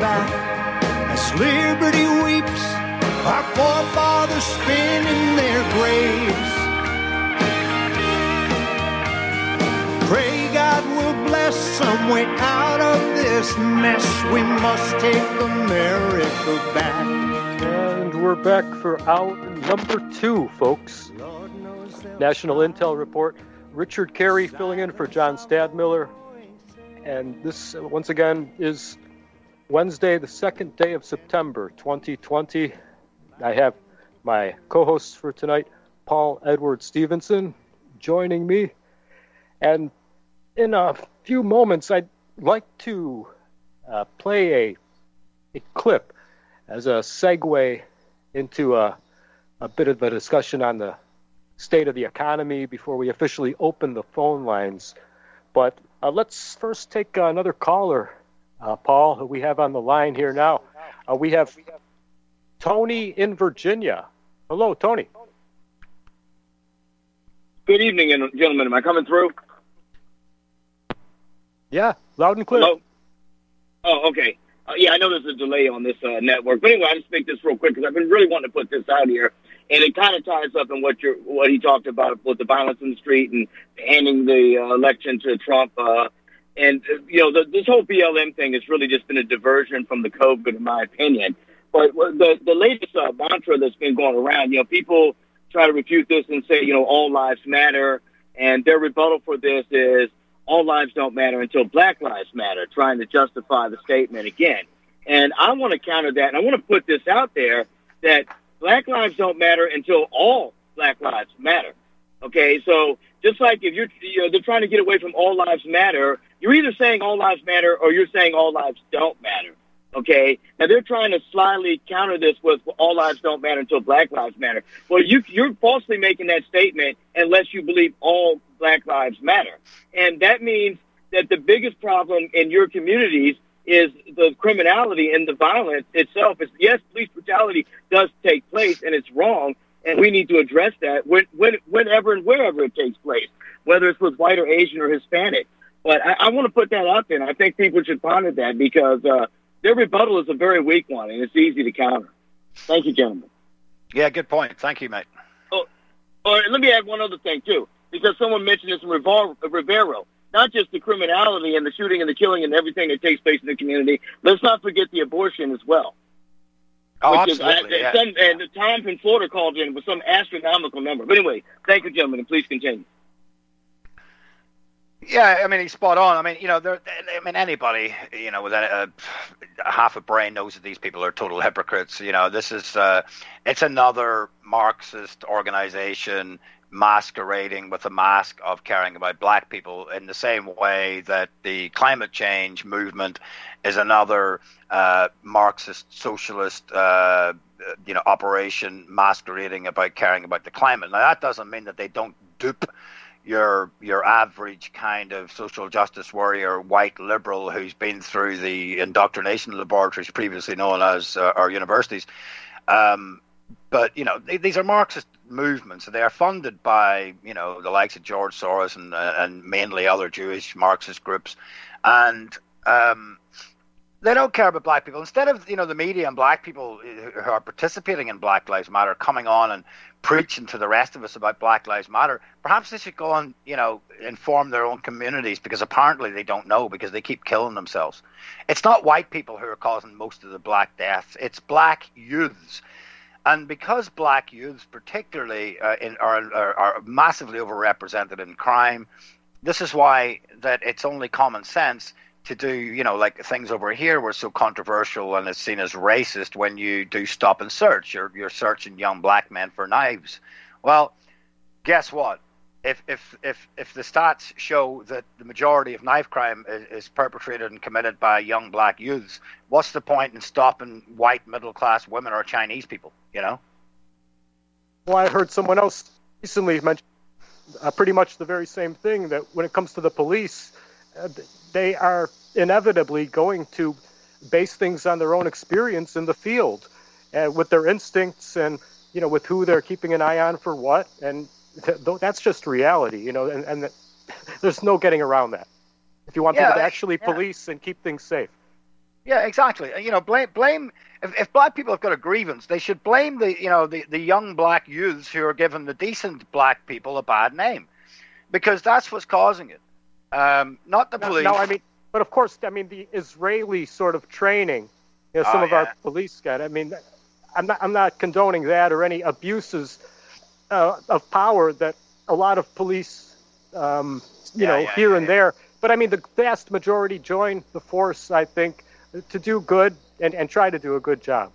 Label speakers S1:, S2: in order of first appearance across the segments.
S1: back as liberty weeps, our forefathers spin in their graves. Pray God will bless some way out of this mess. We must take America back.
S2: And we're back for hour number two, folks. National Intel Report. Richard Kary filling in for John Stadtmiller. And this, once again, is Wednesday, the second day of September 2020. I have my co hosts for tonight, Paul Edward Stevenson, joining me. And in a few moments, I'd like to uh, play a, a clip as a segue into a, a bit of a discussion on the state of the economy before we officially open the phone lines. But uh, let's first take another caller, uh, Paul, who we have on the line here now. Uh, we have Tony in Virginia. Hello, Tony.
S3: Good evening, gentlemen. Am I coming through?
S2: Yeah, loud and clear.
S3: Hello? Oh, okay. Uh, yeah, I know there's a delay on this uh, network, but anyway, I just make this real quick because I've been really wanting to put this out here, and it kind of ties up in what you what he talked about with the violence in the street and handing the uh, election to Trump. Uh, and uh, you know, the, this whole BLM thing has really just been a diversion from the COVID, in my opinion. But the the latest uh, mantra that's been going around, you know, people try to refute this and say, you know, all lives matter, and their rebuttal for this is all lives don't matter until black lives matter, trying to justify the statement again. And I want to counter that, and I want to put this out there that black lives don't matter until all black lives matter. Okay, so just like if you're, you know, they're trying to get away from all lives matter, you're either saying all lives matter or you're saying all lives don't matter. Okay, now they're trying to slyly counter this with all lives don't matter until black lives matter. Well, you, you're falsely making that statement unless you believe all black lives matter, and that means that the biggest problem in your communities is the criminality and the violence itself. Is yes, police brutality does take place and it's wrong, and we need to address that when, when, whenever and wherever it takes place, whether it's with white or Asian or Hispanic. But I, I want to put that out there, and I think people should ponder that because uh, their rebuttal is a very weak one, and it's easy to counter. Thank you, gentlemen.
S4: Yeah, good point. Thank you, mate.
S3: Oh, oh let me add one other thing too, because someone mentioned this in Rivero. Not just the criminality and the shooting and the killing and everything that takes place in the community. Let's not forget the abortion as well.
S4: Oh, absolutely. Is,
S3: yeah. some, and the Times in Florida called in with some astronomical number. But anyway, thank you, gentlemen, and please continue.
S4: Yeah, I mean he's spot on. I mean, you know. I mean, anybody, you know, with a, a, half a brain knows that these people are total hypocrites. You know, this is uh, it's another Marxist organization masquerading with a mask of caring about black people in the same way that the climate change movement is another uh, Marxist socialist. Uh, you know, operation masquerading about caring about the climate. Now that doesn't mean that they don't dupe your your average kind of social justice warrior, white liberal who's been through the indoctrination laboratories previously known as uh, our universities. Um, but you know these are Marxist movements. They are funded by you know the likes of George Soros and uh, and mainly other Jewish Marxist groups, and um, They don't care about black people. Instead of you know the media and black people who are participating in Black Lives Matter coming on and preaching to the rest of us about Black Lives Matter, perhaps they should go and you know inform their own communities because apparently they don't know because they keep killing themselves. It's not white people who are causing most of the black deaths. It's black youths. And because black youths, particularly, uh, in, are, are, are massively overrepresented in crime, this is why that it's only common sense to do, you know, like things over here were so controversial and it's seen as racist when you do stop and search. You're, you're searching young black men for knives. Well, guess what? If, if, if, if the stats show that the majority of knife crime is, is perpetrated and committed by young black youths, what's the point in stopping white middle class women or Chinese people, you know?
S2: Well, I heard someone else recently mention uh, pretty much the very same thing that when it comes to the police, uh, they are inevitably going to base things on their own experience in the field and with their instincts and you know with who they're keeping an eye on for what. And th- that's just reality you know and, and there's no getting around that. If you want yeah, people to actually yeah. police and keep things safe.
S4: Yeah exactly. You know blame blame if, if black people have got a grievance they should blame the you know the, the young black youths who are giving the decent black people a bad name because that's what's causing it um, not the police
S2: no, no i mean but of course, I mean, the Israeli sort of training, you know, some oh, of yeah. our police got. I mean, I'm not, I'm not condoning that or any abuses uh, of power that a lot of police, um, you yeah, know, yeah, here and there. But I mean, the vast majority join the force, I think, to do good and, and try to do a good job.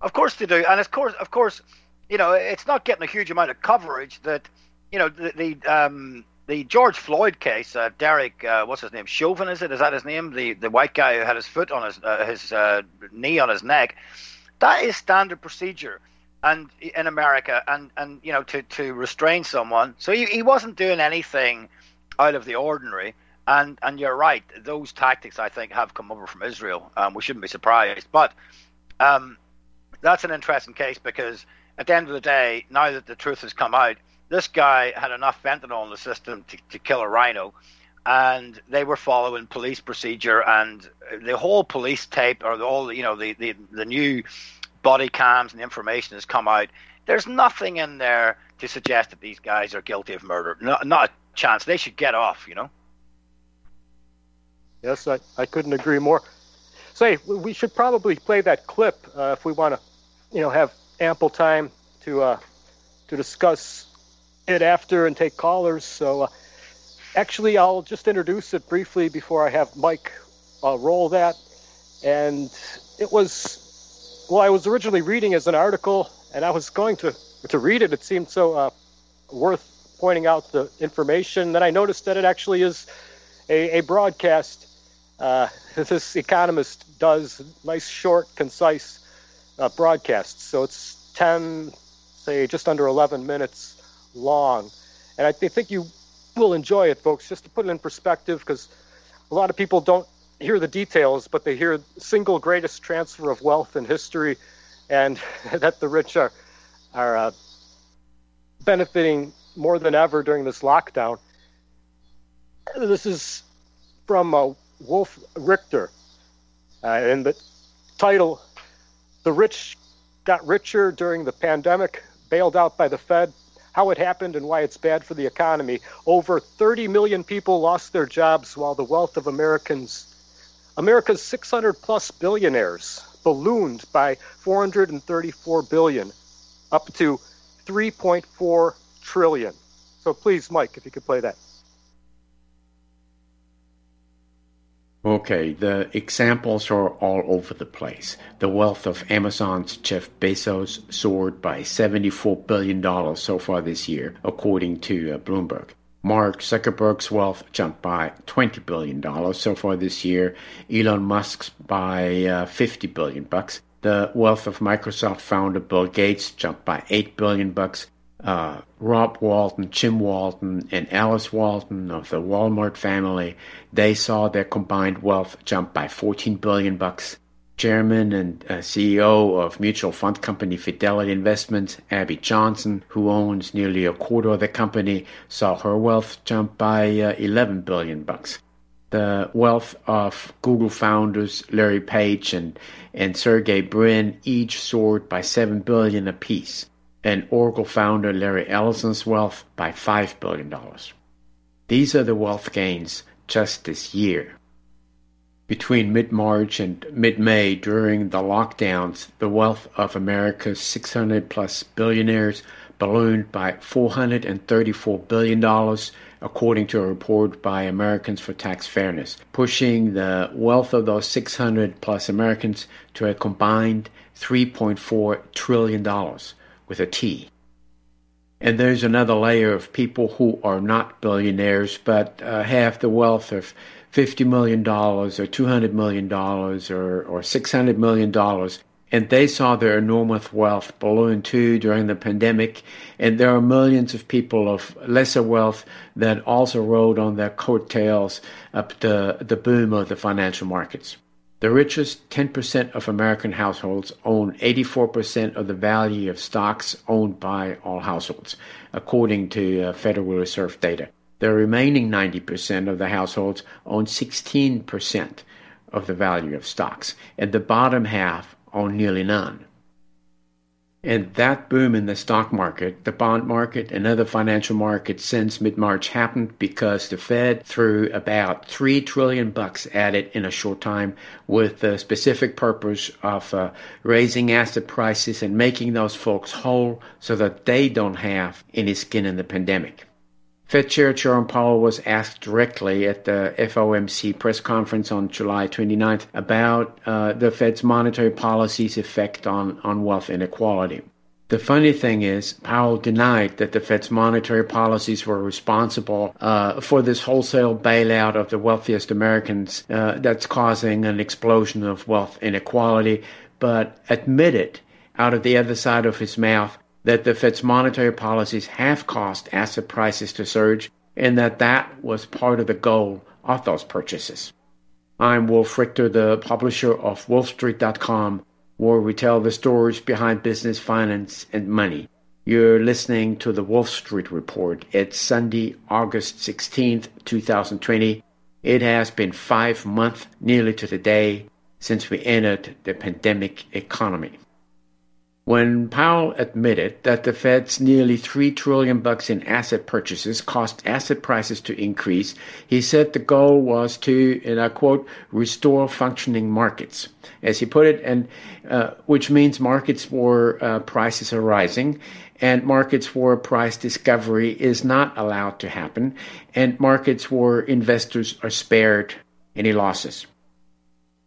S4: Of course they do, and of course, of course, you know, it's not getting a huge amount of coverage that, you know, the, the um, the George Floyd case, uh, Derek, uh, what's his name? Chauvin, is it? Is that his name? The the white guy who had his foot on his uh, his uh, knee on his neck. That is standard procedure, and in America, and and you know to to restrain someone. So he, he wasn't doing anything out of the ordinary. And and you're right. Those tactics, I think, have come over from Israel. Um, we shouldn't be surprised. But um, that's an interesting case because at the end of the day, now that the truth has come out this guy had enough fentanyl in the system to, to kill a rhino, and they were following police procedure and the whole police tape or the all you know the, the the new body cams and information has come out. There's nothing in there to suggest that these guys are guilty of murder. No, not a chance. They should get off. You know.
S2: Yes, I, I couldn't agree more. Say, we should probably play that clip uh, if we want to, you know, have ample time to uh, to discuss it after and take callers. So, uh, actually, I'll just introduce it briefly before I have Mike uh, roll that. And it was, well, I was originally reading as an article, and I was going to to read it. It seemed so uh, worth pointing out the information. Then I noticed that it actually is a, a broadcast. Uh, this economist does nice, short, concise uh, broadcasts. So it's 10, say, just under 11 minutes long. And I think you will enjoy it, folks, just to put it in perspective, because a lot of people don't hear the details, but they hear single greatest transfer of wealth in history, and that the rich are are uh, benefiting more than ever during this lockdown. This is from uh, Wolf Richter, uh, and the title: "The Rich Got Richer During the Pandemic, Bailed Out by the Fed." How it happened and why it's bad for the economy. Over 30 million people lost their jobs while the wealth of Americans, America's 600 plus billionaires, ballooned by 434 billion up to 3.4 trillion. So please, Mike, if you could play that.
S5: Okay, the examples are all over the place. The wealth of Amazon's Jeff Bezos soared by $74 billion so far this year, according to uh, Bloomberg. Mark Zuckerberg's wealth jumped by $20 billion so far this year, Elon Musk's by uh, 50 billion bucks. The wealth of Microsoft founder Bill Gates jumped by 8 billion bucks uh, Rob Walton, Jim Walton, and Alice Walton of the Walmart family, they saw their combined wealth jump by 14 billion bucks. Chairman and uh, CEO of mutual fund company Fidelity Investments, Abby Johnson, who owns nearly a quarter of the company, saw her wealth jump by uh, 11 billion bucks. the wealth of Google founders Larry Page and, and Sergey Brin each soared by 7 billion apiece, and Oracle founder Larry Ellison's wealth by 5 billion dollars. These are the wealth gains just this year. Between mid March and mid May, during the lockdowns, the wealth of America's 600 plus billionaires ballooned by $434 billion according to a report by Americans for Tax Fairness, pushing the wealth of those 600 plus Americans to a combined $3.4 trillion with a T. And there's another layer of people who are not billionaires but uh, have the wealth of $50 million or $200 million or, or $600 million and they saw their enormous wealth balloon too during the pandemic. And there are millions of people of lesser wealth that also rode on their coattails up the, the boom of the financial markets. The richest 10% of American households own 84% of the value of stocks owned by all households, according to uh, Federal Reserve data. The remaining 90% of the households own 16% of the value of stocks, and the bottom half own nearly none. And that boom in the stock market, the bond market, and other financial markets since mid-March happened because the Fed threw about three trillion bucks at it in a short time, with the specific purpose of uh, raising asset prices and making those folks whole so that they don't have any skin in the pandemic. Fed Chair Jerome Powell was asked directly at the FOMC press conference on July 29th about uh, the Fed's monetary policy's effect on, on wealth inequality. The funny thing is, Powell denied that the Fed's monetary policies were responsible uh, for this wholesale bailout of the wealthiest Americans uh, that's causing an explosion of wealth inequality, but admitted out of the other side of his mouth that the Fed's monetary policies have caused asset prices to surge and that that was part of the goal of those purchases. I'm Wolf Richter, the publisher of WolfStreet.com, where we tell the stories behind business, finance, and money. You're listening to the Wolf Street Report. It's Sunday, August 16th, 2020. It has been five months, nearly to the day, since we entered the pandemic economy. When Powell admitted that the Fed's nearly 3 trillion bucks in asset purchases caused asset prices to increase, he said the goal was to, and I quote, restore functioning markets, as he put it, and uh, which means markets where uh, prices are rising and markets where price discovery is not allowed to happen, and markets where investors are spared any losses.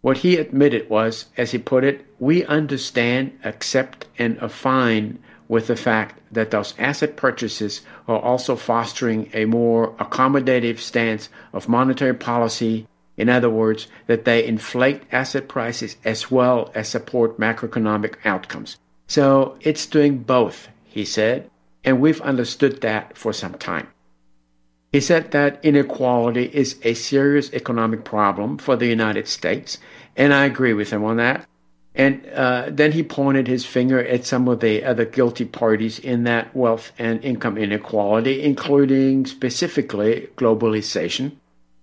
S5: What he admitted was, as he put it, we understand, accept, and are fine with the fact that those asset purchases are also fostering a more accommodative stance of monetary policy. In other words, that they inflate asset prices as well as support macroeconomic outcomes. So it's doing both, he said, and we've understood that for some time. He said that inequality is a serious economic problem for the United States, and I agree with him on that. And uh, then he pointed his finger at some of the other guilty parties in that wealth and income inequality, including specifically globalization.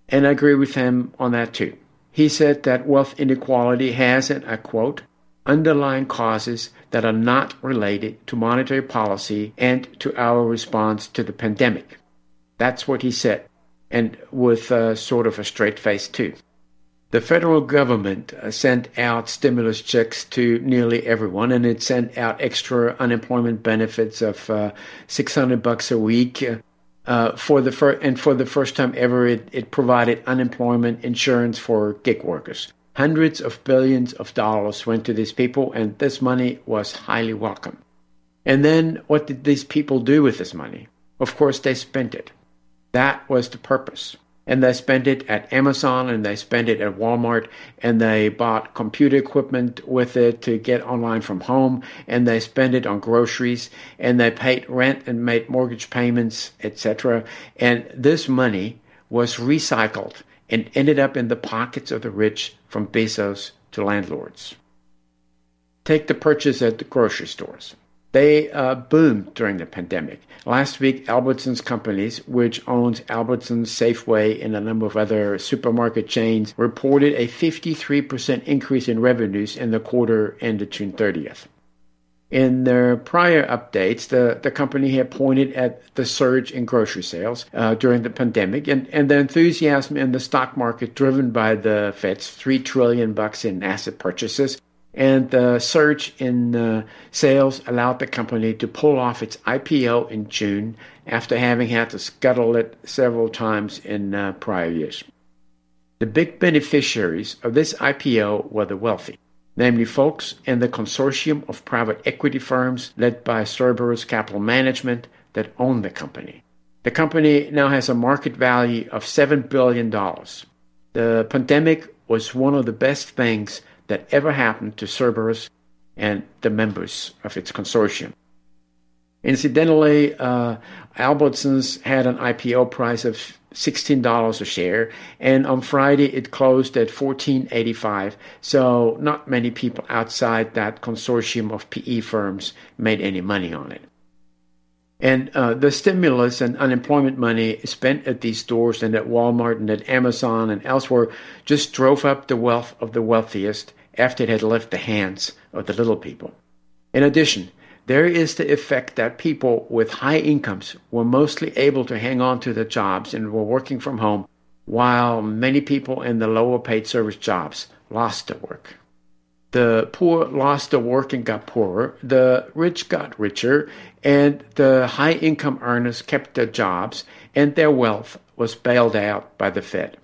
S5: And I agree with him on that too. He said that wealth inequality has, and I quote, underlying causes that are not related to monetary policy and to our response to the pandemic. That's what he said, and with a sort of a straight face, too. The federal government uh, sent out stimulus checks to nearly everyone, and it sent out extra unemployment benefits of uh, 600 bucks a week. Uh, for the fir- and for the first time ever, it, it provided unemployment insurance for gig workers. Hundreds of billions of dollars went to these people, and this money was highly welcome. And then, what did these people do with this money? Of course, they spent it. That was the purpose. And they spent it at Amazon and they spent it at Walmart and they bought computer equipment with it to get online from home and they spent it on groceries and they paid rent and made mortgage payments, etc. And this money was recycled and ended up in the pockets of the rich from Bezos to landlords. Take the purchase at the grocery stores. They uh, boomed during the pandemic. Last week, Albertsons companies, which owns Albertsons, Safeway, and a number of other supermarket chains, reported a 53% increase in revenues in the quarter ended June 30th. In their prior updates, the, the company had pointed at the surge in grocery sales uh, during the pandemic and, and the enthusiasm in the stock market driven by the Fed's three trillion bucks in asset purchases and the surge in uh, sales allowed the company to pull off its IPO in June after having had to scuttle it several times in uh, prior years. The big beneficiaries of this IPO were the wealthy, namely folks in the consortium of private equity firms led by Cerberus Capital Management that own the company. The company now has a market value of $7 billion. The pandemic was one of the best things that ever happened to Cerberus and the members of its consortium. Incidentally, uh, Albertsons had an IPO price of $16 a share, and on Friday it closed at $14.85. So not many people outside that consortium of PE firms made any money on it. And uh, the stimulus and unemployment money spent at these stores and at Walmart and at Amazon and elsewhere just drove up the wealth of the wealthiest after it had left the hands of the little people. In addition, there is the effect that people with high incomes were mostly able to hang on to their jobs and were working from home, while many people in the lower paid service jobs lost their work. The poor lost their work and got poorer, the rich got richer, and the high income earners kept their jobs, and their wealth was bailed out by the Fed.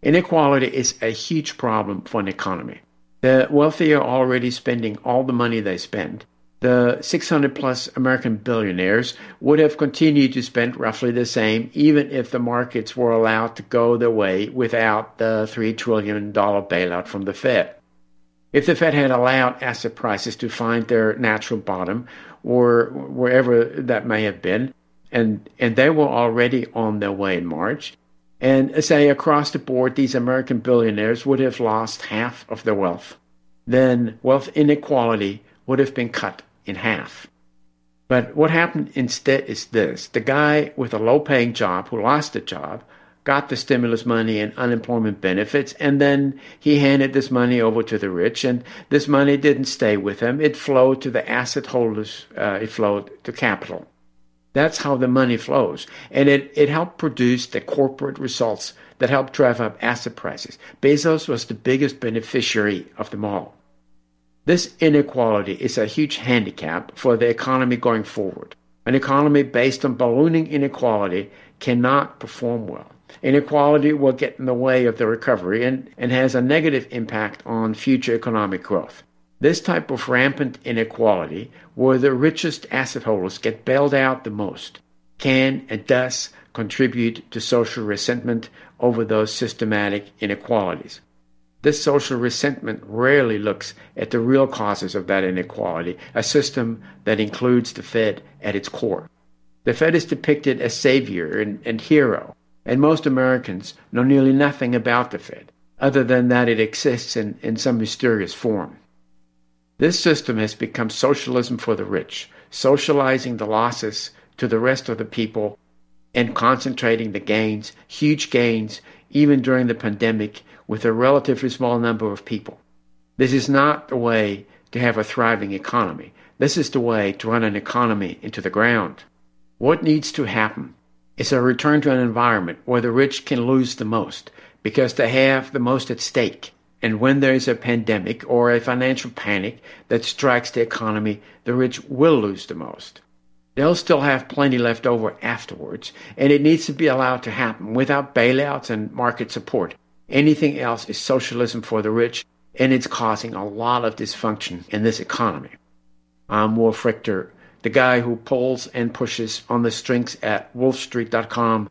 S5: Inequality is a huge problem for an economy. The wealthy are already spending all the money they spend. The 600 plus American billionaires would have continued to spend roughly the same even if the markets were allowed to go their way without the $3 trillion bailout from the Fed. If the Fed had allowed asset prices to find their natural bottom, or wherever that may have been, and, and they were already on their way in March, and say across the board, these American billionaires would have lost half of their wealth. Then wealth inequality would have been cut in half. But what happened instead is this the guy with a low paying job who lost the job got the stimulus money and unemployment benefits, and then he handed this money over to the rich, and this money didn't stay with him. It flowed to the asset holders, uh, it flowed to capital. That's how the money flows. And it, it helped produce the corporate results that helped drive up asset prices. Bezos was the biggest beneficiary of them all. This inequality is a huge handicap for the economy going forward. An economy based on ballooning inequality cannot perform well. Inequality will get in the way of the recovery and, and has a negative impact on future economic growth. This type of rampant inequality, where the richest asset holders get bailed out the most, can and does contribute to social resentment over those systematic inequalities. This social resentment rarely looks at the real causes of that inequality, a system that includes the Fed at its core. The Fed is depicted as savior and, and hero, and most Americans know nearly nothing about the Fed, other than that it exists in, in some mysterious form. This system has become socialism for the rich, socializing the losses to the rest of the people and concentrating the gains, huge gains, even during the pandemic, with a relatively small number of people. This is not the way to have a thriving economy. This is the way to run an economy into the ground. What needs to happen is a return to an environment where the rich can lose the most because they have the most at stake and when there is a pandemic or a financial panic that strikes the economy, the rich will lose the most. They'll still have plenty left over afterwards, and it needs to be allowed to happen without bailouts and market support. Anything else is socialism for the rich, and it's causing a lot of dysfunction in this economy. I'm Wolf Richter, the guy who pulls and pushes on the strings at wolfstreet.com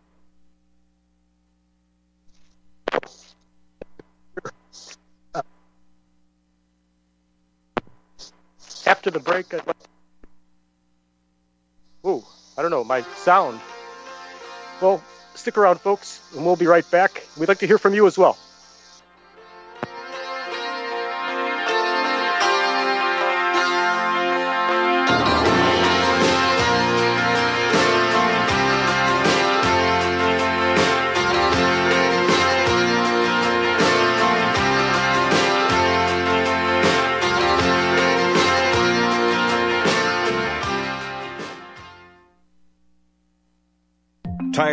S2: after the break, I... Ooh, I don't know, my sound. Well, stick around, folks, and we'll be right back. We'd like to hear from you as well.
S6: Tired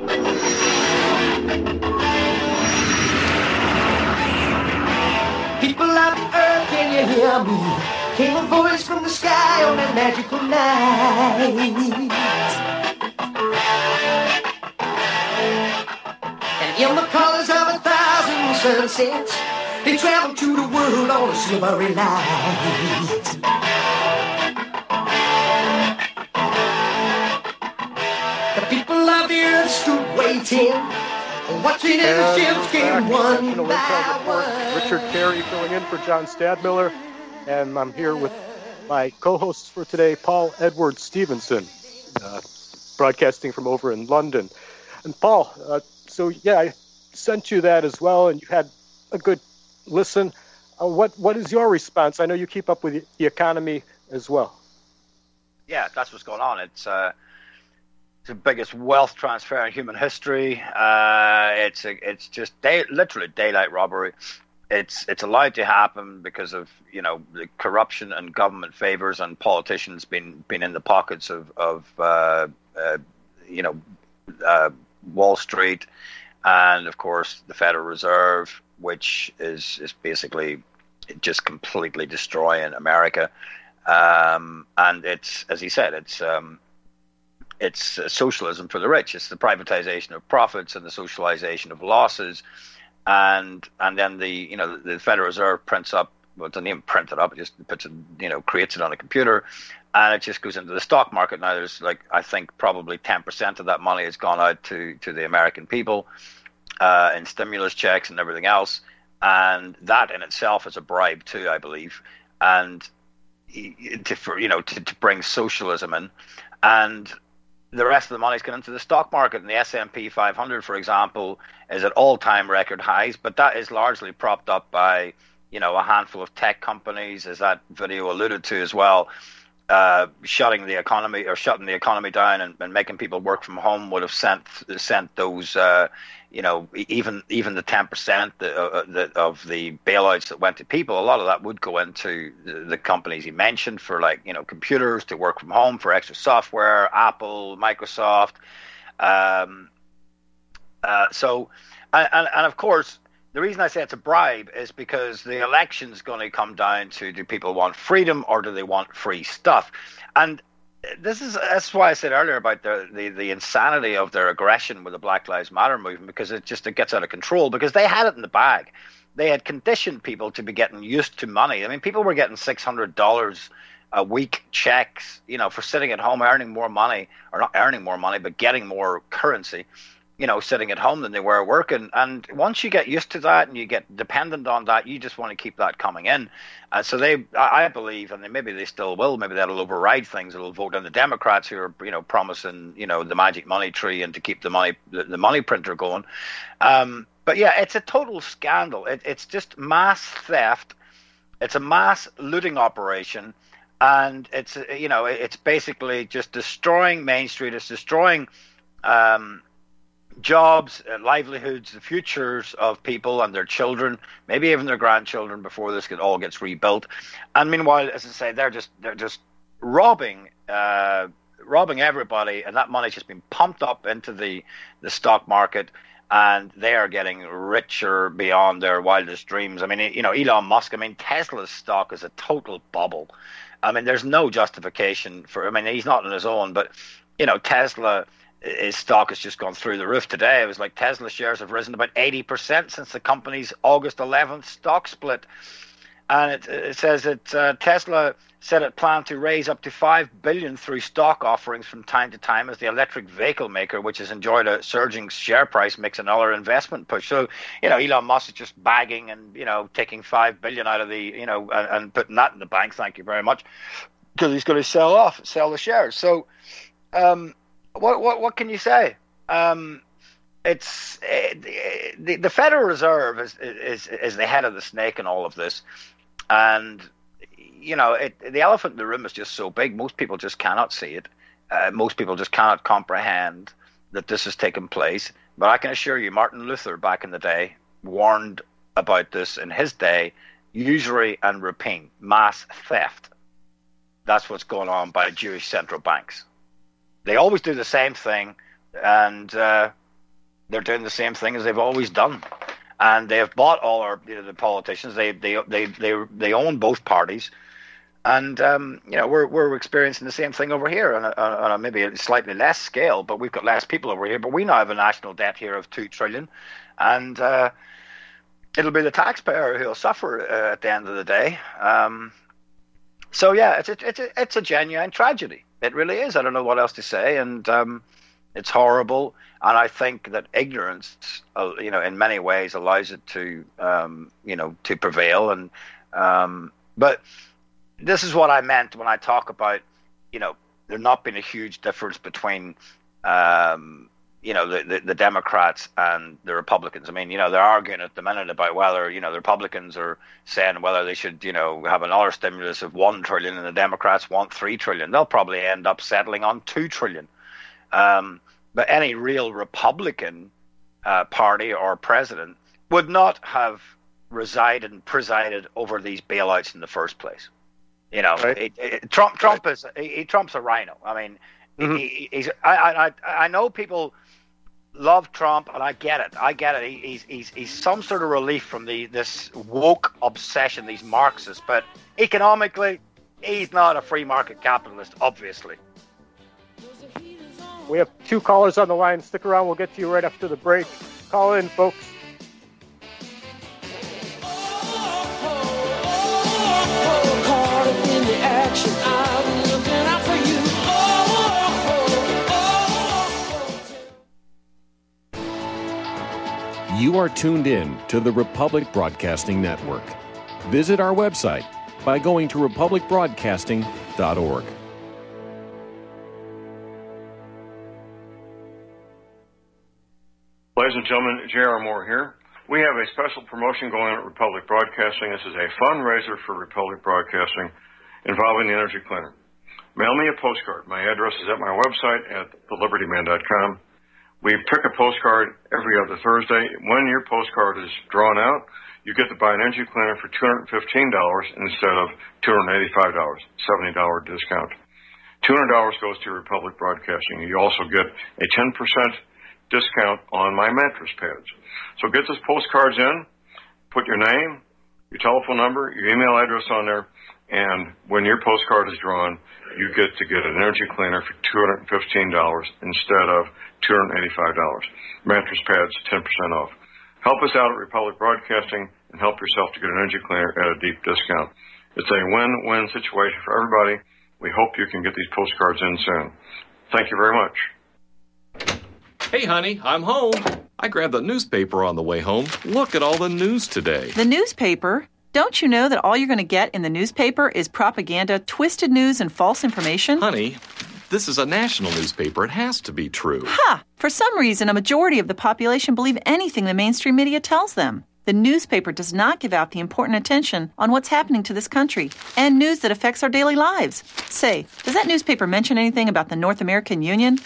S1: People the earth, can you hear me? Came a voice from the sky on that magical night. And in the colors of a thousand sunsets, they traveled to the world on a silvery light. Waiting, watching as the ships came one by
S2: Intel Report.
S1: one.
S2: Richard Kary filling in for John Stadtmiller, and I'm here with my co-hosts for today, Paul Edward Stevenson, uh, broadcasting from over in London. And Paul, uh, so yeah, I sent you that as well, and you had a good listen. Uh, what what is your response? I know you keep up with the economy as well.
S4: yeah, that's what's going on. It's uh, it's the biggest wealth transfer in human history. Uh, it's a, it's just day, literally daylight robbery. It's it's allowed to happen because of you know the corruption and government favors and politicians being being in the pockets of of uh, uh, you know uh, Wall Street and of course the Federal Reserve, which is is basically just completely destroying America. Um, and it's as he said, it's um, it's uh, socialism for the rich. It's the privatization of profits and the socialization of losses, and and then the you know the Federal Reserve prints up. Well, it doesn't even print it up. It just puts it, you know, creates it on a computer, and it just goes into the stock market. Now, there's like I think probably ten percent of that money has gone out to to the American people uh, in stimulus checks and everything else, and that in itself is a bribe too, I believe, and to for you know to, to bring socialism in, and the rest of the money's going into the stock market. And the S&P 500, for example, is at all-time record highs, but that is largely propped up by you know a handful of tech companies, as that video alluded to as well. Uh, shutting the economy or shutting the economy down and, and, making people work from home would have sent sent those uh, you know, even even the ten percent uh, of the bailouts that went to people, a lot of that would go into the companies he mentioned for like you know computers to work from home for extra software, Apple, Microsoft. Um, uh, so, and, and of course, the reason I say it's a bribe is because the election's going to come down to do people want freedom or do they want free stuff? And this is that's why I said earlier about the, the, the insanity of their aggression with the Black Lives Matter movement because it just it gets out of control because they had it in the bag. They had conditioned people to be getting used to money. I mean, people were getting six hundred dollars a week checks, you know, for sitting at home earning more money or not earning more money, but getting more currency you know, sitting at home than they were working. And once you get used to that and you get dependent on that, you just want to keep that coming in. Uh, so they, I believe, and maybe they still will. Maybe that'll override things. It'll vote on the Democrats who are, you know, promising, you know, the magic money tree and to keep the money, the, the money printer going. Um, but yeah, it's a total scandal. It, it's just mass theft. It's a mass looting operation, and it's you know, it's basically just destroying Main Street. It's destroying. Um, jobs, uh, livelihoods, the futures of people and their children, maybe even their grandchildren before this all gets rebuilt. And meanwhile, as I say, they're just they're just robbing uh, robbing everybody, and that money's just been pumped up into the the stock market. And they are getting richer beyond their wildest dreams. I mean, you know, Elon Musk. I mean, Tesla's stock is a total bubble. I mean, there's no justification for. I mean, he's not on his own, but you know, Tesla his stock has just gone through the roof today. It was like Tesla shares have risen about 80% since the company's August 11th stock split. And it, it says that uh, Tesla said it planned to raise up to five billion through stock offerings from time to time as the electric vehicle maker, which has enjoyed a surging share price, makes another investment push. So, you know, Elon Musk is just bagging and you know taking five billion out of the you know and, and putting that in the bank. Thank you very much, because he's going to sell off, sell the shares. So, um, what what what can you say? Um, it's uh, the, the Federal Reserve is, is is the head of the snake in all of this, and you know it, the elephant in the room is just so big. Most people just cannot see it. Uh, most people just cannot comprehend that this has taken place. But I can assure you, Martin Luther back in the day warned about this in his day: usury and rapine, mass theft. That's what's going on by Jewish central banks. They always do the same thing, and uh, they're doing the same thing as they've always done. And they have bought all our you know, the politicians. They they they they they own both parties, and um, you know we're we're experiencing the same thing over here on a, on a maybe a slightly less scale, but we've got less people over here. But we now have a national debt here of two trillion, and uh, it'll be the taxpayer who'll suffer uh, at the end of the day. Um, so yeah, it's a, it's a, it's a genuine tragedy. It really is. I don't know what else to say, and um, it's horrible. And I think that ignorance, uh, you know, in many ways allows it to, um, you know, to prevail. And um, but this is what I meant when I talk about, you know, there not being a huge difference between um, you know the, the, the Democrats and the Republicans. I mean, you know, they're arguing at the minute about whether you know the Republicans are saying whether they should you know have another stimulus of one trillion and the Democrats want three trillion. They'll probably end up settling on two trillion. Um, but any real Republican uh, party or president would not have resided and presided over these bailouts in the first place. You know, right. it, it, Trump Trump right. is he, Trump's a RINO. I mean. Mm-hmm. He, he's, I, I, I know people love Trump, and I get it. I get it. He, he's, he's, he's some sort of relief from the this woke obsession, these Marxists. But economically, he's not a free market capitalist, obviously.
S2: We have two callers on the line. Stick around. We'll get to you right after the break. Call in, folks.
S7: You are tuned in to the Republic Broadcasting Network. Visit our website by going to republicbroadcasting.org.
S8: Ladies and gentlemen, J.R. Moore here. We have a special promotion going on at Republic Broadcasting. This is a fundraiser for Republic Broadcasting involving the Energy Planner. Mail me a postcard. My address is at my website at thelibertyman.com. We pick a postcard every other Thursday. When your postcard is drawn out, you get to buy an energy cleaner for $215 instead of $285, $70 discount. $200 goes to Republic Broadcasting. You also get a 10% discount on my mattress pads. So get those postcards in, put your name, your telephone number, your email address on there, and when your postcard is drawn, you get to get an energy cleaner for $215 instead of $285. Mattress pads, 10% off. Help us out at Republic Broadcasting and help yourself to get an energy cleaner at a deep discount. It's a win-win situation for everybody. We hope you can get these postcards in soon. Thank you very much.
S7: Hey, honey, I'm home. I grabbed the newspaper on the way home. Look at all the news today.
S9: The newspaper? Don't you know that all you're going to get in the newspaper is propaganda, twisted news, and false information?
S7: Honey, this is a national newspaper. It has to be true.
S9: Ha! For some reason, a majority of the population believe anything the mainstream media tells them. The newspaper does not give out the important attention on what's happening to this country and news that affects our daily lives. Say, does that newspaper mention anything about the North American Union?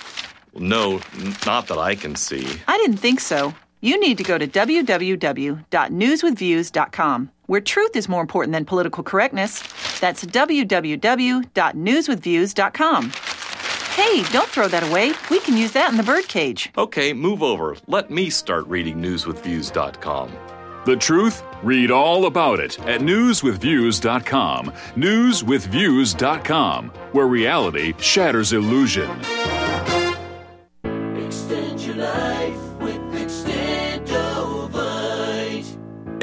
S7: No, not that I can see.
S9: I didn't think so. You need to go to www.newswithviews.com, where truth is more important than political correctness. That's www.newswithviews.com. Hey, don't throw that away. We can use that in the birdcage.
S7: Okay, move over. Let me start reading newswithviews.com.
S10: The truth? Read all about it at newswithviews.com. Newswithviews.com, where reality shatters illusion.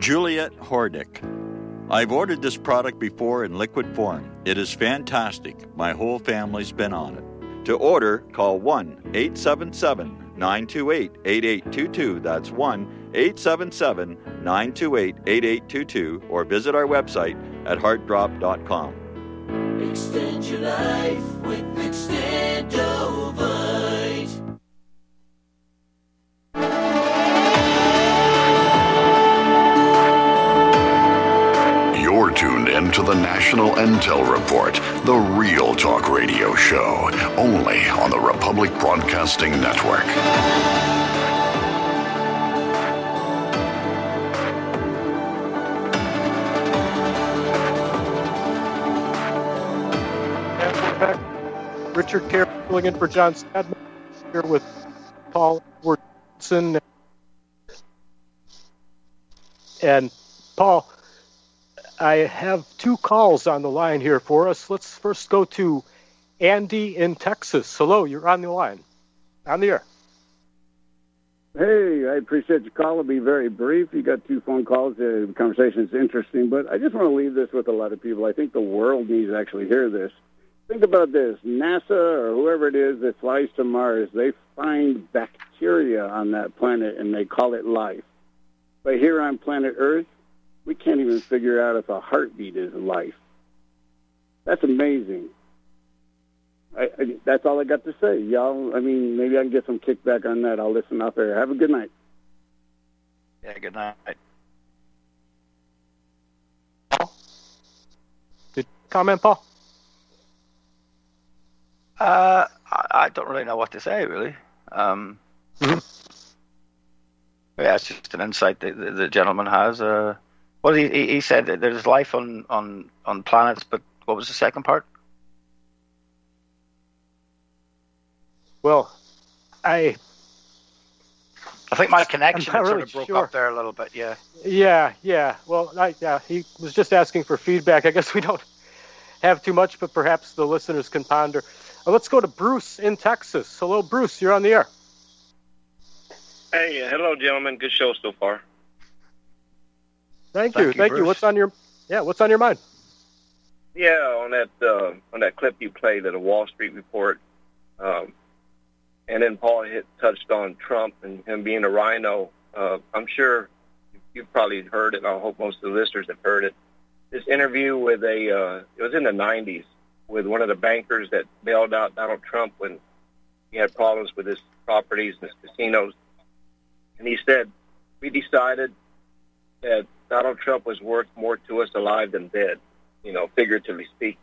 S11: Juliet Hordick. I've ordered this product before in liquid form. It is fantastic. My whole family's been on it. To order, call 1 877 928 8822. That's 1 877 928 8822. Or visit our website at heartdrop.com.
S12: Extend your life with Extendovite.
S13: In to the National Intel Report, the real talk radio show, only on the Republic Broadcasting Network.
S2: Richard Kary filling in for John Stadman here with Paul Woodson. And Paul, I have two calls on the line here for us. Let's first go to Andy in Texas. Hello, you're on the line. On the air.
S14: Hey, I appreciate your call. I'll be very brief. You got two phone calls. The conversation is interesting, but I just want to leave this with a lot of people. I think the world needs to actually hear this. Think about this NASA or whoever it is that flies to Mars, they find bacteria on that planet and they call it life. But here on planet Earth, we can't even figure out if a heartbeat is life. That's amazing. I, I, that's all I got to say. Y'all, I mean, maybe I can get some kickback on that. I'll listen out there. Have a good night.
S4: Yeah, good night. Paul?
S2: Did comment, Paul?
S4: Uh, I, I don't really know what to say, really. Um,
S2: mm-hmm.
S4: Yeah, it's just an insight that the, the gentleman has. Uh, well, he, he said that there's life on, on, on planets, but what was the second part?
S2: Well, I
S4: I think my connection
S2: really
S4: sort of broke
S2: sure.
S4: up there a little bit. Yeah.
S2: Yeah, yeah. Well, I, yeah, he was just asking for feedback. I guess we don't have too much, but perhaps the listeners can ponder. Uh, let's go to Bruce in Texas. Hello, Bruce. You're on the air.
S15: Hey, hello, gentlemen. Good show so far.
S2: Thank,
S15: Thank
S2: you, thank you. What's on your yeah? What's on your mind?
S15: Yeah, on that uh, on that clip you played of the Wall Street report, um, and then Paul hit, touched on Trump and him being a rhino. Uh, I'm sure you've probably heard it. I hope most of the listeners have heard it. This interview with a uh, it was in the 90s with one of the bankers that bailed out Donald Trump when he had problems with his properties and his casinos, and he said, "We decided that Donald Trump was worth more to us alive than dead." you know, figuratively speaking.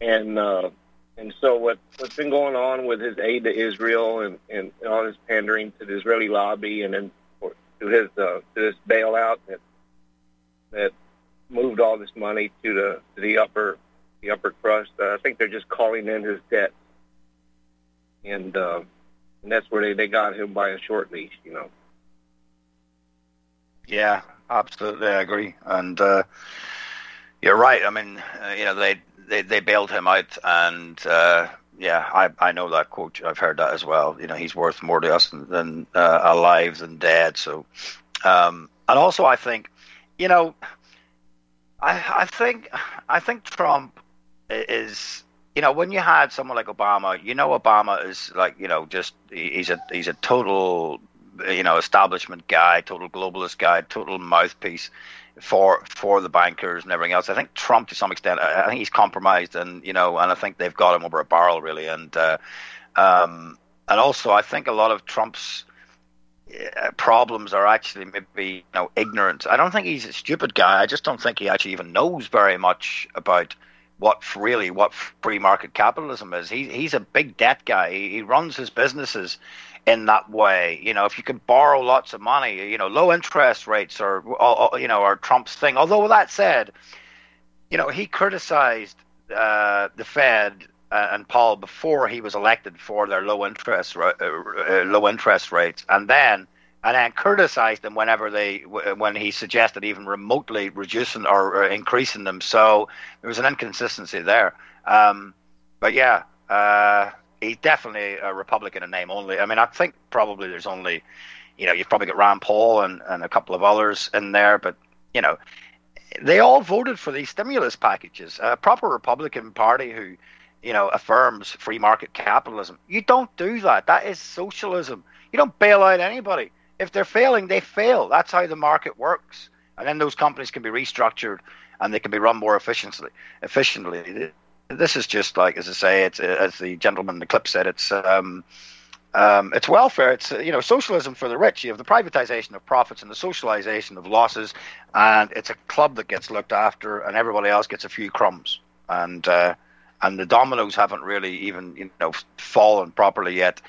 S15: And uh, and so what what's been going on with his aid to Israel and and all his pandering to the Israeli lobby, and then for, to his uh, to this bailout that that moved all this money to the to the upper the upper crust. Uh, I think they're just calling in his debt, and uh, and that's where they they got him by a short leash, you know.
S4: Yeah, absolutely, I agree. And uh, you're right. I mean, uh, you know, they, they they bailed him out, and uh, yeah, I I know that quote. I've heard that as well. You know, he's worth more to us than, than uh, alive than dead. So, um, and also I think, you know, I I think I think Trump is. You know, when you had someone like Obama, you know, Obama is like, you know, just he's a he's a total, you know, establishment guy, total globalist guy, total mouthpiece for for the bankers and everything else. I think Trump, to some extent, I, think he's compromised, and you know, and I think they've got him over a barrel really, and uh, um, and also I think a lot of Trump's uh, problems are actually maybe you know ignorance. I don't think he's a stupid guy. I just don't think he actually even knows very much about what really what free market capitalism is. He he's a big debt guy. He, he runs his businesses in that way. You know, if you can borrow lots of money, you know, low interest rates are you know are Trump's thing. Although with that said, you know, he criticized uh, the Fed uh, and Paul before he was elected for their low interest uh, uh, low interest rates, and then and then criticized them whenever they when he suggested even remotely reducing or increasing them. So there was an inconsistency there. Um, but yeah, uh, he's definitely a Republican in name only. I mean, I think probably there's only you know you've probably got Rand Paul and, and a couple of others in there, but you know they all voted for these stimulus packages. A proper Republican Party who, you know, affirms free market capitalism. You don't do that. That is socialism. You don't bail out anybody. If they're failing, they fail. That's how the market works. And then those companies can be restructured and they can be run more efficiently. Efficiently. This is just like, as I say, it's as the gentleman in the clip said, it's um, um, it's welfare. It's uh, you know socialism for the rich. You have the privatization of profits and the socialization of losses, and it's a club that gets looked after, and everybody else gets a few crumbs. And uh, and the dominoes haven't really even you know fallen properly yet.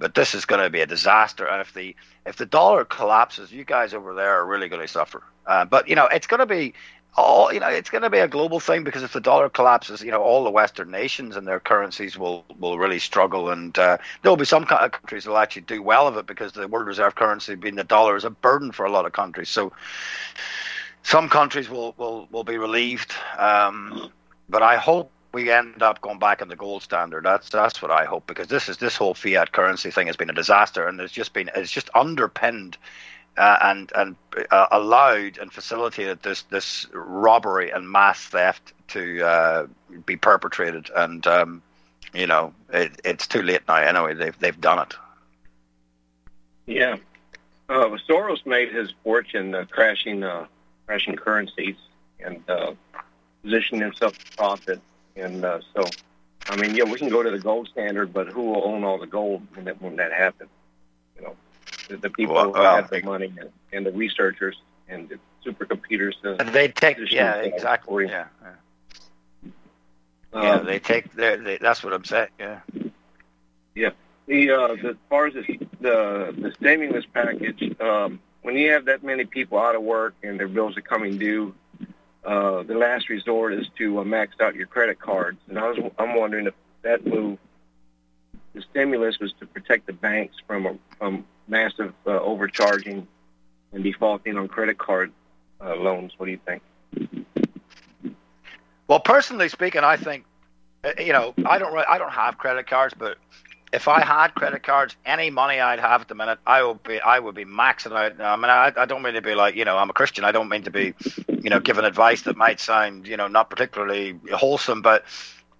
S4: But this is going to be a disaster. And if the if the dollar collapses, you guys over there are really going to suffer. Uh, but you know it's going to be all you know it's going to be a global thing because if the dollar collapses you know all the western nations and their currencies will will really struggle and uh, there'll be some co- countries that will actually do well of it because the world reserve currency being the dollar is a burden for a lot of countries. So some countries will will, will be relieved um, but i hope we end up going back on the gold standard. That's that's what i hope because this is this whole fiat currency thing has been a disaster and it's just been it's just underpinned uh, and and uh, allowed and facilitated this this robbery and mass theft to uh, be perpetrated. And um, you know, it, it's too late now. Anyway, they've they've done it.
S15: Yeah. Uh, Soros made his fortune uh, crashing uh, crashing currencies and positioning himself to profit. And so, I mean, yeah, we can go to the gold standard, but who will own all the gold when that, when that happens? You know, the, the people
S4: Well,
S15: who
S4: well,
S15: have the money and, and the researchers and the supercomputers.
S4: And they take yeah exactly yeah yeah
S15: Um,
S4: they take their they, that's what I'm saying yeah
S15: Yeah. The uh, the, as far as the the, the stimulus package, um, when you have that many people out of work and their bills are coming due, uh, the last resort is to uh, max out your credit cards. And I was I'm wondering if that move, the stimulus was to protect the banks from a, from massive uh, overcharging and defaulting on credit card uh, loans. What do you think?
S4: Well, personally speaking, I think uh, you know I don't I don't have credit cards, but if I had credit cards, any money I'd have at the minute, I would be I would be maxing out. I mean, I, I don't mean to be like you know I'm a Christian. I don't mean to be you know giving advice that might sound you know not particularly wholesome, but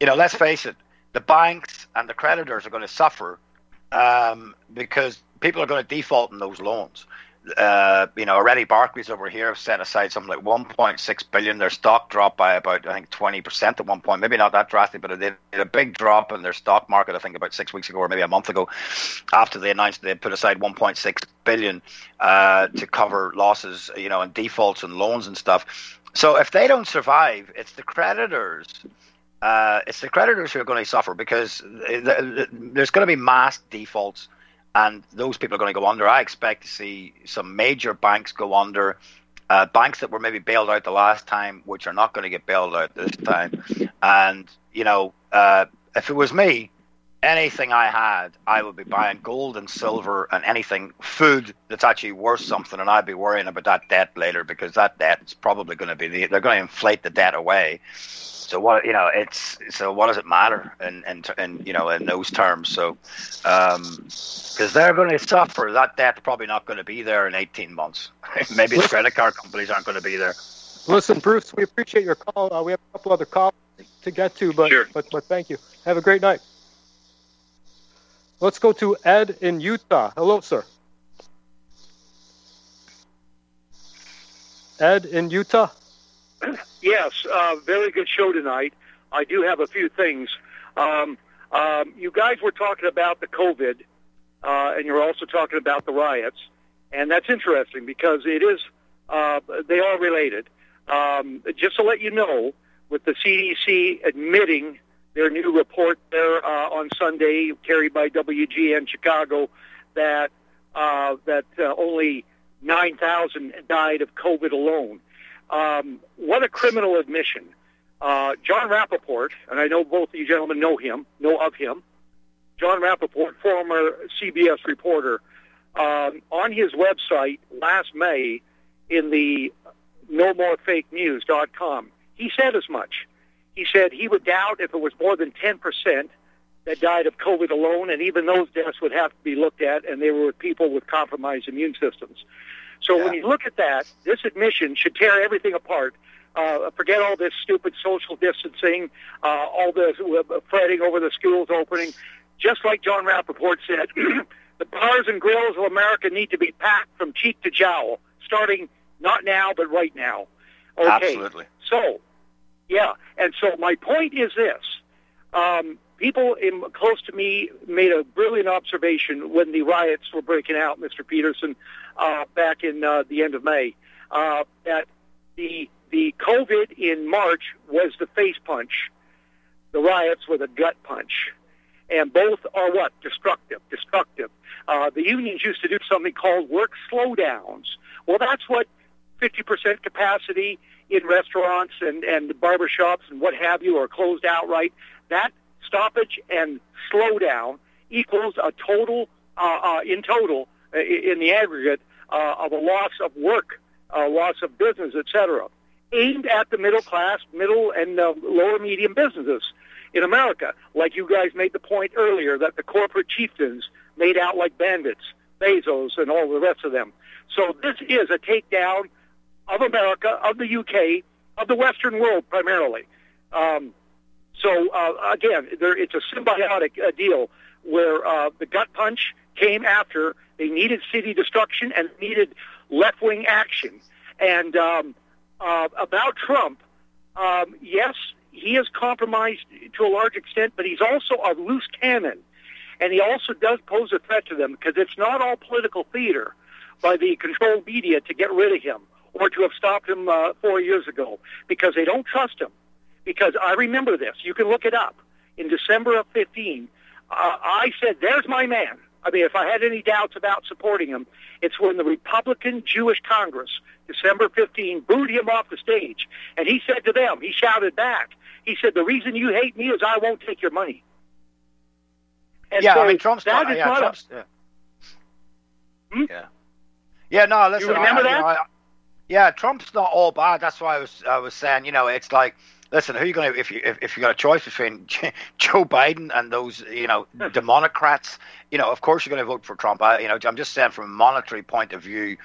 S4: you know let's face it, the banks and the creditors are going to suffer um, because people are going to default in those loans uh, you know, already Barclays over here have set aside something like 1.6 billion. Their stock dropped by about, I think, 20% at one point. Maybe not that drastic, but they had a big drop in their stock market, I think, about six weeks ago or maybe a month ago after they announced they put aside 1.6 billion uh, to cover losses, you know, and defaults and loans and stuff. So if they don't survive, it's the creditors. Uh, it's the creditors who are going to suffer because there's going to be mass defaults and those people are going to go under. I expect to see some major banks go under. Uh, banks that were maybe bailed out the last time, which are not going to get bailed out this time. And you know, uh, if it was me, anything I had, I would be buying gold and silver and anything food that's actually worth something, and I'd be worrying about that debt later because that debt is probably going to be the, they're going to inflate the debt away. So what you know, it's so what does it matter in in, in you know in those terms? So because um, they're going to suffer, that debt's probably not going to be there in eighteen months. Maybe the credit card companies aren't going to be there.
S2: Listen, Bruce, we appreciate your call. Uh, we have a couple other calls to get to, but sure. but but thank you. Have a great night. Let's go to Ed in Utah. Hello, sir. Ed in Utah.
S16: Yes, uh, very good show tonight. I do have a few things. Um, um, you guys were talking about the COVID, uh, and you're also talking about the riots, and that's interesting because it is uh, they are related. Um, just to let you know, with the CDC admitting their new report there uh, on Sunday, carried by WGN Chicago, that uh, that uh, only 9,000 died of COVID alone. Um, what a criminal admission. Uh, Jon Rappoport, and I know both of you gentlemen know him, know of him. Jon Rappoport, former CBS reporter, um, on his website last May in the NoMoreFakeNews.com, he said as much. He said he would doubt if it was more than 10% that died of COVID alone, and even those deaths would have to be looked at, and they were with people with compromised immune systems. So yeah. when you look at that, this admission should tear everything apart. Uh, forget all this stupid social distancing, uh, all this uh, fretting over the schools opening. Just like Jon Rappoport said, the bars and grills of America need to be packed from cheek to jowl, starting not now, but right now.
S4: Okay. Absolutely.
S16: So, yeah. And so my point is this. Um, people in, close to me made a brilliant observation when the riots were breaking out, Mr. Peterson, uh, back in uh, the end of May, uh, that the the COVID in March was the face punch, the riots were the gut punch, and both are what destructive, destructive. Uh, the unions used to do something called work slowdowns. Well, that's what 50% capacity in restaurants and and barbershops and what have you are closed outright. That stoppage and slowdown equals a total, uh, uh, in total, uh, in the aggregate, uh, of a loss of work, a loss of business, etc., aimed at the middle class, middle and uh, lower medium businesses in America. Like you guys made the point earlier that the corporate chieftains made out like bandits, Bezos and all the rest of them. So this is a takedown of America, of the UK, of the Western world primarily. Um, so uh, again, there, it's a symbiotic uh, deal where uh, the gut punch came after they needed city destruction and needed left-wing action. And um, uh, about Trump, um, yes, he is compromised to a large extent, but he's also a loose cannon. And he also does pose a threat to them because it's not all political theater by the controlled media to get rid of him or to have stopped him uh, four years ago because they don't trust him because I remember this. You can look it up. In December of 15, uh, I said, there's my man. I mean, if I had any doubts about supporting him, it's when the Republican Jewish Congress, December 15, booed him off the stage. And he said to them, he shouted back, he said, the reason you hate me is I won't take your money. And
S4: yeah,
S16: so
S4: I mean, Trump's
S16: that
S4: not,
S16: is
S4: yeah,
S16: not
S4: Trump's,
S16: a,
S4: yeah.
S16: Hmm?
S4: Yeah. Yeah, no, listen.
S16: You remember
S4: I,
S16: that?
S4: You know, I, yeah, Trump's not all bad. That's why I was I was saying, you know, it's like listen, who are you going to if you if, if you got a choice between Joe Biden and those you know hmm. Democrats, you know, of course you're going to vote for Trump. I, you know, I'm just saying from a monetary point of view.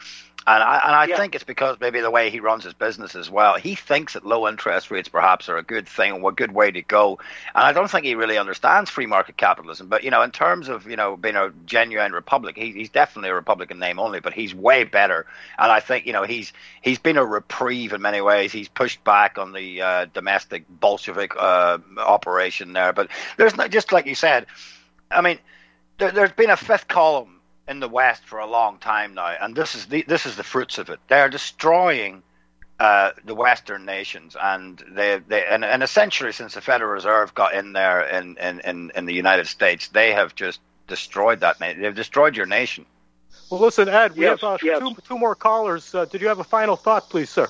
S4: And I, and I
S16: Yeah.
S4: think it's because maybe the way he runs his business as well. He thinks that low interest rates perhaps are a good thing, a good way to go. And I don't think he really understands free market capitalism. But you know, in terms of you know being a genuine republic, he, he's definitely a Republican name only. But he's way better. And I think you know he's he's been a reprieve in many ways. He's pushed back on the uh, domestic Bolshevik uh, operation there. But there's not just like you said. I mean, there, there's been a fifth column in the West for a long time now, and this is the this is the fruits of it. They're destroying uh, the Western nations, and they they and, and essentially since the Federal Reserve got in there in, in, in, in the United States, they have just destroyed that. na- They've destroyed your nation.
S2: Well, listen, Ed, we
S16: Yes,
S2: have uh,
S16: yes.
S2: two, two more callers. Uh, did you have a final thought, please, sir?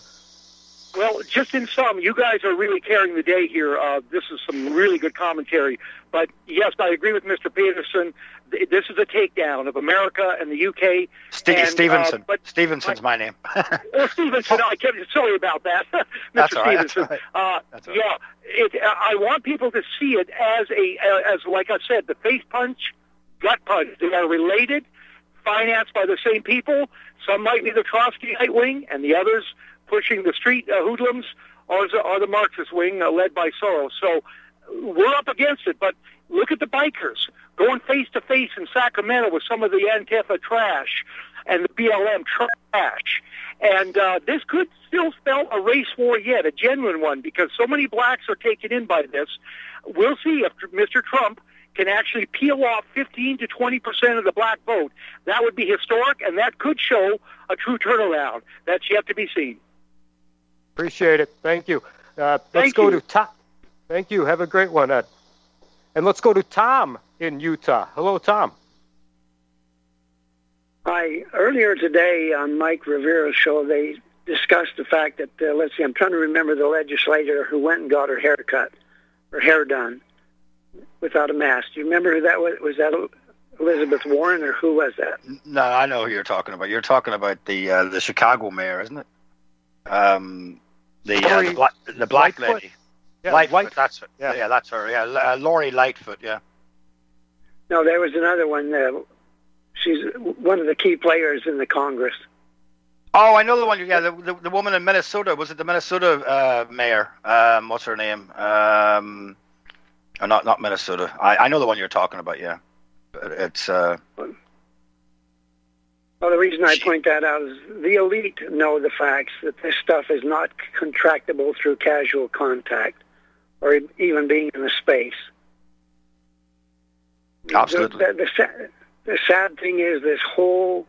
S16: Well, just in sum, you guys are really carrying the day here. Uh, this is some really good commentary. But yes, I agree with Mr. Peterson. Th- This is a takedown of America and the UK.
S4: Steve,
S16: and,
S4: Stevenson.
S16: Uh, but
S4: Stevenson's my name.
S16: or Stevenson, I kept sorry about that, Mr.
S4: That's right,
S16: Stevenson. Uh,
S4: That's
S16: yeah, it, I want people to see it as a as like I said, the face punch, gut punch. They are related, financed by the same people. Some might be the Trotskyite wing, and the others pushing the street uh, hoodlums are the, are the Marxist wing, uh, led by Soros. So we're up against it. But look at the bikers going face to face in Sacramento with some of the Antifa trash and the BLM trash. And uh, this could still spell a race war yet, a genuine one, because so many blacks are taken in by this. We'll see if Mr. Trump can actually peel off 15 to 20 percent of the black vote. That would be historic, and that could show a true turnaround. That's yet to be seen.
S2: Appreciate it. Thank you. Uh, let's
S16: Thank
S2: go
S16: you.
S2: to Tom. Thank you. Have a great one, Ed. And let's go to Tom in Utah. Hello, Tom.
S17: Hi. Earlier today on Mike Rivero's show, they discussed the fact that, uh, let's see, I'm trying to remember the legislator who went and got her hair cut, her hair done, without a mask. Do you remember who that was? Was that Elizabeth Warren, or who was that?
S4: No, I know who you're talking about. You're talking about the uh, the Chicago mayor, isn't it? Um, the uh, the, black, the black
S2: Lightfoot?
S4: lady.
S2: Yeah,
S4: Lightfoot.
S2: Light-
S4: That's her.
S2: Yeah.
S4: Yeah. that's her. Yeah, uh, Lori Lightfoot. Yeah.
S17: No, there was another one. Uh, she's one of the key players in the Congress.
S4: Oh, I know the one. Yeah, the, the the woman in Minnesota. Was it the Minnesota uh, mayor? Um, what's her name? Um, oh, not not Minnesota. I, I know the one you're talking about. Yeah, but it's uh,
S17: Well, the reason I point that out is the elite know the facts that this stuff is not contractable through casual contact or even being in a space.
S4: Absolutely.
S17: The, the, the, sa- the sad thing is this whole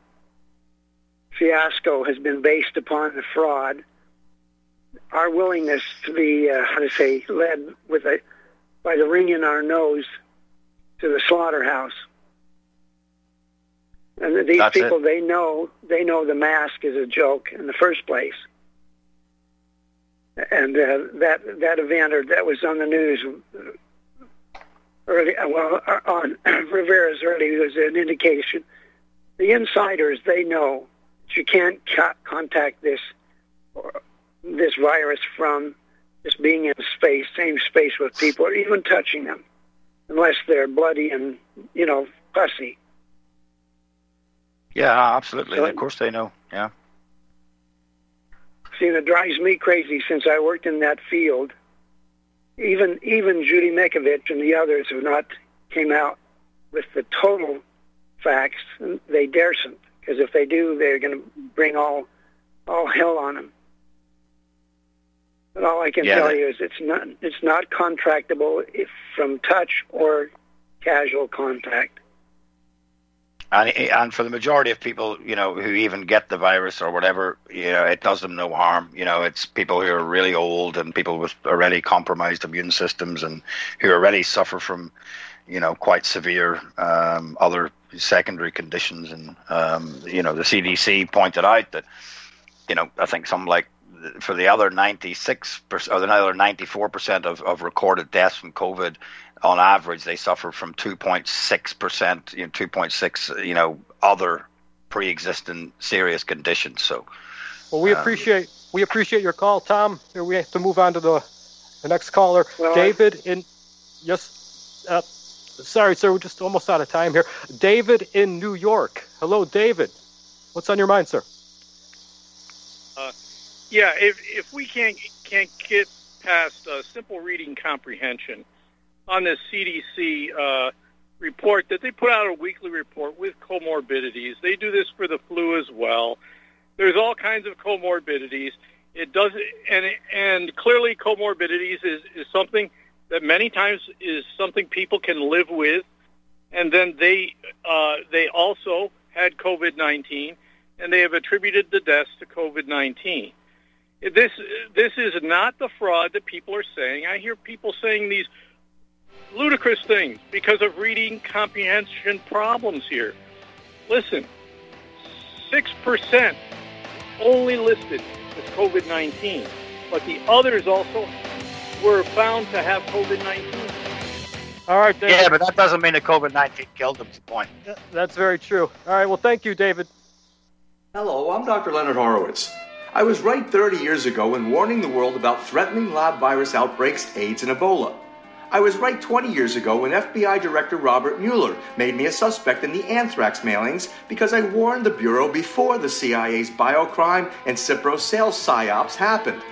S17: fiasco has been based upon the fraud. Our willingness to be, uh, how to say, led with a, by the ring in our nose to the slaughterhouse. And these
S4: That's it.
S17: people, they know, they know the mask is a joke in the first place. And uh, that that event, or that was on the news early. uh, Well, uh, on Rivero's early was an indication. The insiders, they know that you can't co- contact this or this virus from just being in space, same space with people, or even touching them, unless they're bloody and you know fussy.
S4: yeah, absolutely.
S17: So-
S4: of course they know. Yeah.
S17: See, and it drives me crazy since I worked in that field. Even even Judy Mikovits and the others have not came out with the total facts. They daresn't, because if they do, they're going to bring all all hell on them. But all I can
S4: Yeah,
S17: tell
S4: that-
S17: you is it's not it's not contractable if from touch or casual contact.
S4: And and for the majority of people, you know, who even get the virus or whatever, you know, it does them no harm. You know, it's people who are really old and people with already compromised immune systems and who already suffer from, you know, quite severe um, other secondary conditions. And um, you know, the CDC pointed out that, you know, I think some like for the other 96 percent or the other 94 percent of, of recorded deaths from COVID, on average, they suffer from 2.6 percent, you know, 2.6, you know, other pre-existing serious conditions. So,
S2: Well, we
S4: Um,
S2: appreciate we appreciate your call, Tom. Here We have to move on to the The next caller,
S16: Well,
S2: David in. Yes. Uh, sorry, sir. We're just almost out of time here. David in New York. Hello, David. What's on your mind, sir?
S18: Uh, yeah, if if we can't can't get past uh, simple reading comprehension on this CDC uh, report that they put out a weekly report with comorbidities. They do this for the flu as well. There's all kinds of comorbidities. It does, and and clearly comorbidities is is something that many times is something people can live with, and then they uh, they also had COVID nineteen, and they have attributed the deaths to COVID nineteen. This this is not the fraud that people are saying. I hear people saying these ludicrous things because of reading comprehension problems here. Listen, six percent only listed as COVID nineteen, but the others also were found to have COVID nineteen.
S2: All right, David.
S4: Yeah, but that doesn't mean that COVID 19 killed them, is the point.
S2: That's very true. All right. Well, thank you, David.
S19: Hello, I'm Dr. Leonard Horowitz. I was right 30 years ago when warning the world about threatening lab virus outbreaks, AIDS, and Ebola. I was right 20 years ago when FBI Director Robert Mueller made me a suspect in the anthrax mailings because I warned the Bureau before the CIA's biocrime and Cipro sales psyops happened.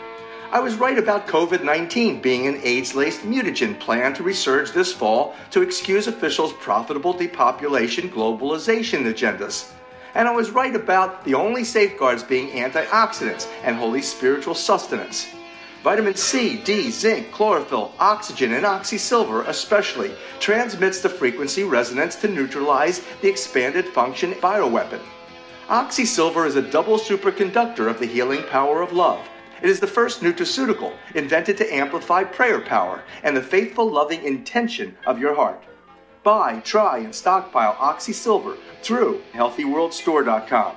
S19: I was right about COVID 19 being an AIDS laced mutagen plan to resurge this fall to excuse officials' profitable depopulation globalization agendas. And I was right about the only safeguards being antioxidants and holy spiritual sustenance. Vitamin C, D, zinc, chlorophyll, oxygen, and oxysilver especially transmits the frequency resonance to neutralize the expanded function bioweapon. Oxysilver is a double superconductor of the healing power of love. It is the first nutraceutical invented to amplify prayer power and the faithful, loving intention of your heart. Buy, try, and stockpile Oxysilver through HealthyWorldStore.com.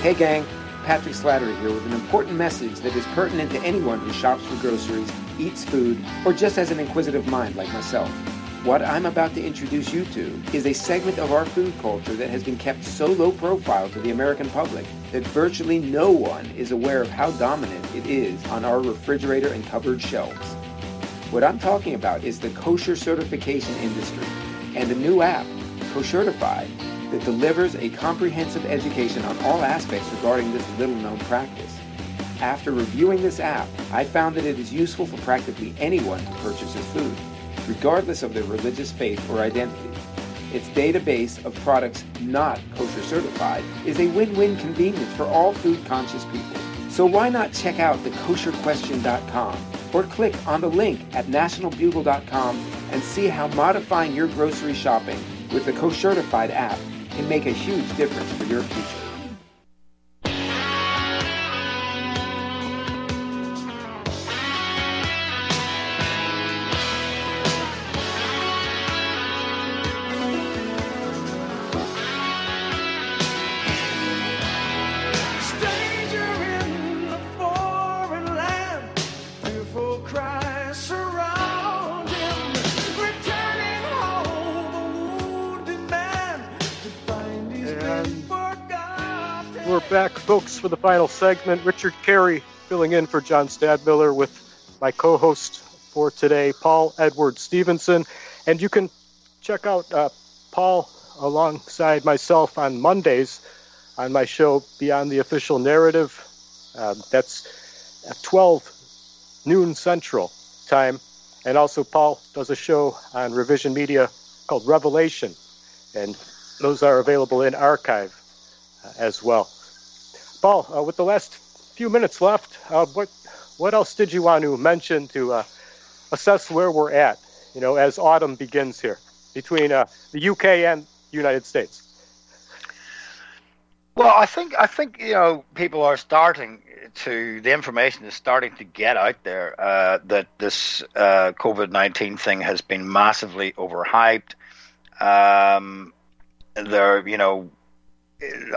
S20: Hey gang, Patrick Slattery here with an important message that is pertinent to anyone who shops for groceries, eats food, or just has an inquisitive mind like myself. What I'm about to introduce you to is a segment of our food culture that has been kept so low profile to the American public that virtually no one is aware of how dominant it is on our refrigerator and cupboard shelves. What I'm talking about is the kosher certification industry and a new app, Koshertified, that delivers a comprehensive education on all aspects regarding this little known practice. After reviewing this app, I found that it is useful for practically anyone who purchases food, regardless of their religious faith or identity. Its database of products not kosher certified is a win-win convenience for all food conscious people. So why not check out the kosherquestion.com or click on the link at nationalbugle.com and see how modifying your grocery shopping with the Koshertified app can make a huge difference for your future.
S2: Back, folks, for the final segment. Richard Kary filling in for John Stadtmiller with my co host for today, Paul Edward Stevenson. And you can check out uh, Paul alongside myself on Mondays on my show, Beyond the Official Narrative. Uh, that's at 12 noon Central, time. And also, Paul does a show on Revision Media called Revelation, and those are available in archive uh, as well. Paul, uh, with the last few minutes left, uh, what what else did you want to mention to uh, assess where we're at? You know, as autumn begins here between uh, the UK and United States.
S4: Well, I think I think you know people are starting to the information is starting to get out there uh, that this uh, COVID nineteen thing has been massively overhyped. Um, they're you know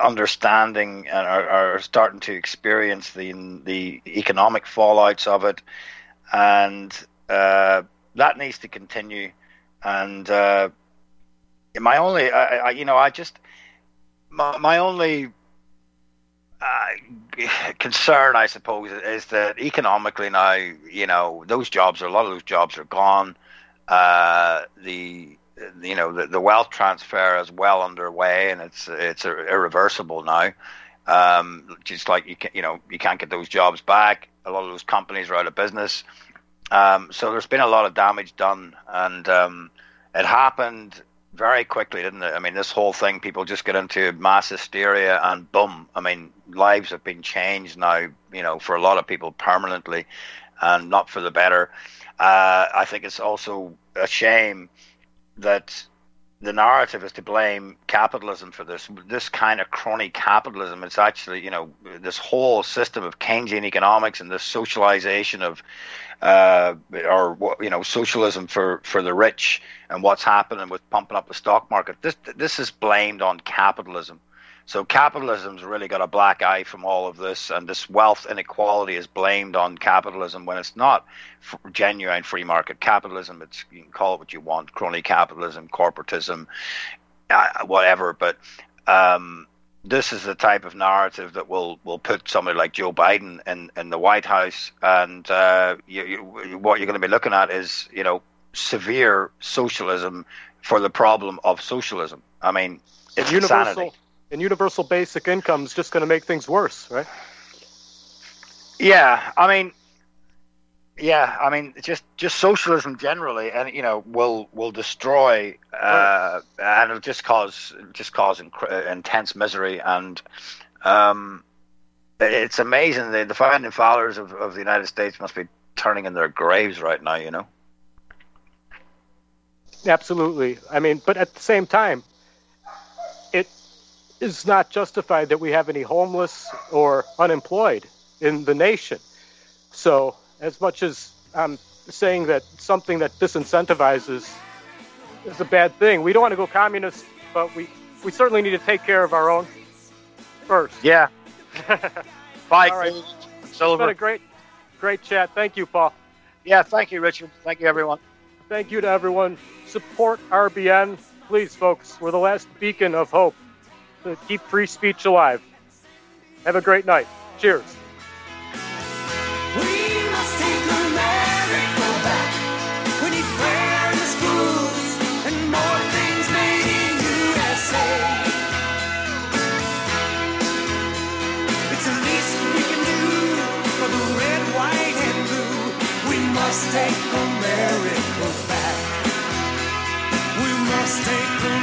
S4: understanding and are, are starting to experience the the economic fallouts of it, and uh, that needs to continue. And uh, my only, I, I, you know, I just my, my only uh, concern, I suppose, is that economically now, you know, those jobs, a lot of those jobs are gone. Uh, the you know the, the wealth transfer is well underway and it's it's irreversible now. Um, just like you can, you know you can't get those jobs back. A lot of those companies are out of business. Um, so there's been a lot of damage done, and um, it happened very quickly, didn't it? I mean, this whole thing, people just get into mass hysteria, and boom! I mean, lives have been changed now. You know, for a lot of people permanently, and not for the better. Uh, I think it's also a shame that the narrative is to blame capitalism for this. This kind of crony capitalism. It's actually, you know, this whole system of Keynesian economics and this socialization of, uh, or you know, socialism for for the rich and what's happening with pumping up the stock market. This this is blamed on capitalism. So capitalism's really got a black eye from all of this, and this wealth inequality is blamed on capitalism when it's not genuine free market capitalism. It's you can call it what you want, crony capitalism, corporatism, uh, whatever. But um, this is the type of narrative that will will put somebody like Joe Biden in in the White House, and uh, you, you, what you're going to be looking at is you know severe socialism for the problem of socialism. I mean, it's
S2: universal.
S4: insanity
S2: and universal basic income is just going to make things worse, right?
S4: Yeah, I mean, yeah, I mean, just just socialism generally, and you know, will will destroy, uh, and it'll just cause just cause inc- intense misery, and um, it's amazing the the founding fathers of, of the United States must be turning in their graves right now, you know.
S2: Absolutely, I mean, but at the same time, is not justified that we have any homeless or unemployed in the nation. So, as much as I'm saying that something that disincentivizes is a bad thing, we don't want to go communist, but we, we certainly need to take care of our own first.
S4: Yeah. Bye,
S2: All right. It's been a great, great chat. Thank you, Paul.
S4: Yeah, thank you, Richard. Thank you, everyone.
S2: Thank you to everyone. Support RBN. Please, folks, we're the last beacon of hope to keep free speech alive. Have a great night. Cheers.
S12: We must take the back. We need fairness foods and more things made in USA. It's the least we can do for the red, white, and blue. We must take America back. We must take America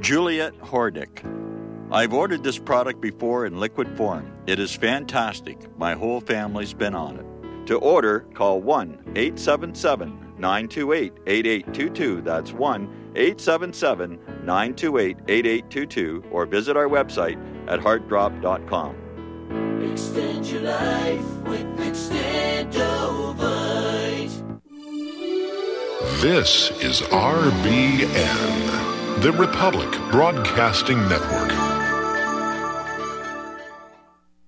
S11: Juliet Hordick. I've ordered this product before in liquid form. It is fantastic. My whole family's been on it. To order, call 1 877 928 8822. That's 1 877 928 8822. Or visit our website at heartdrop.com.
S21: Extend your life with Extendovite.
S13: This is RBN, the Republic Broadcasting Network.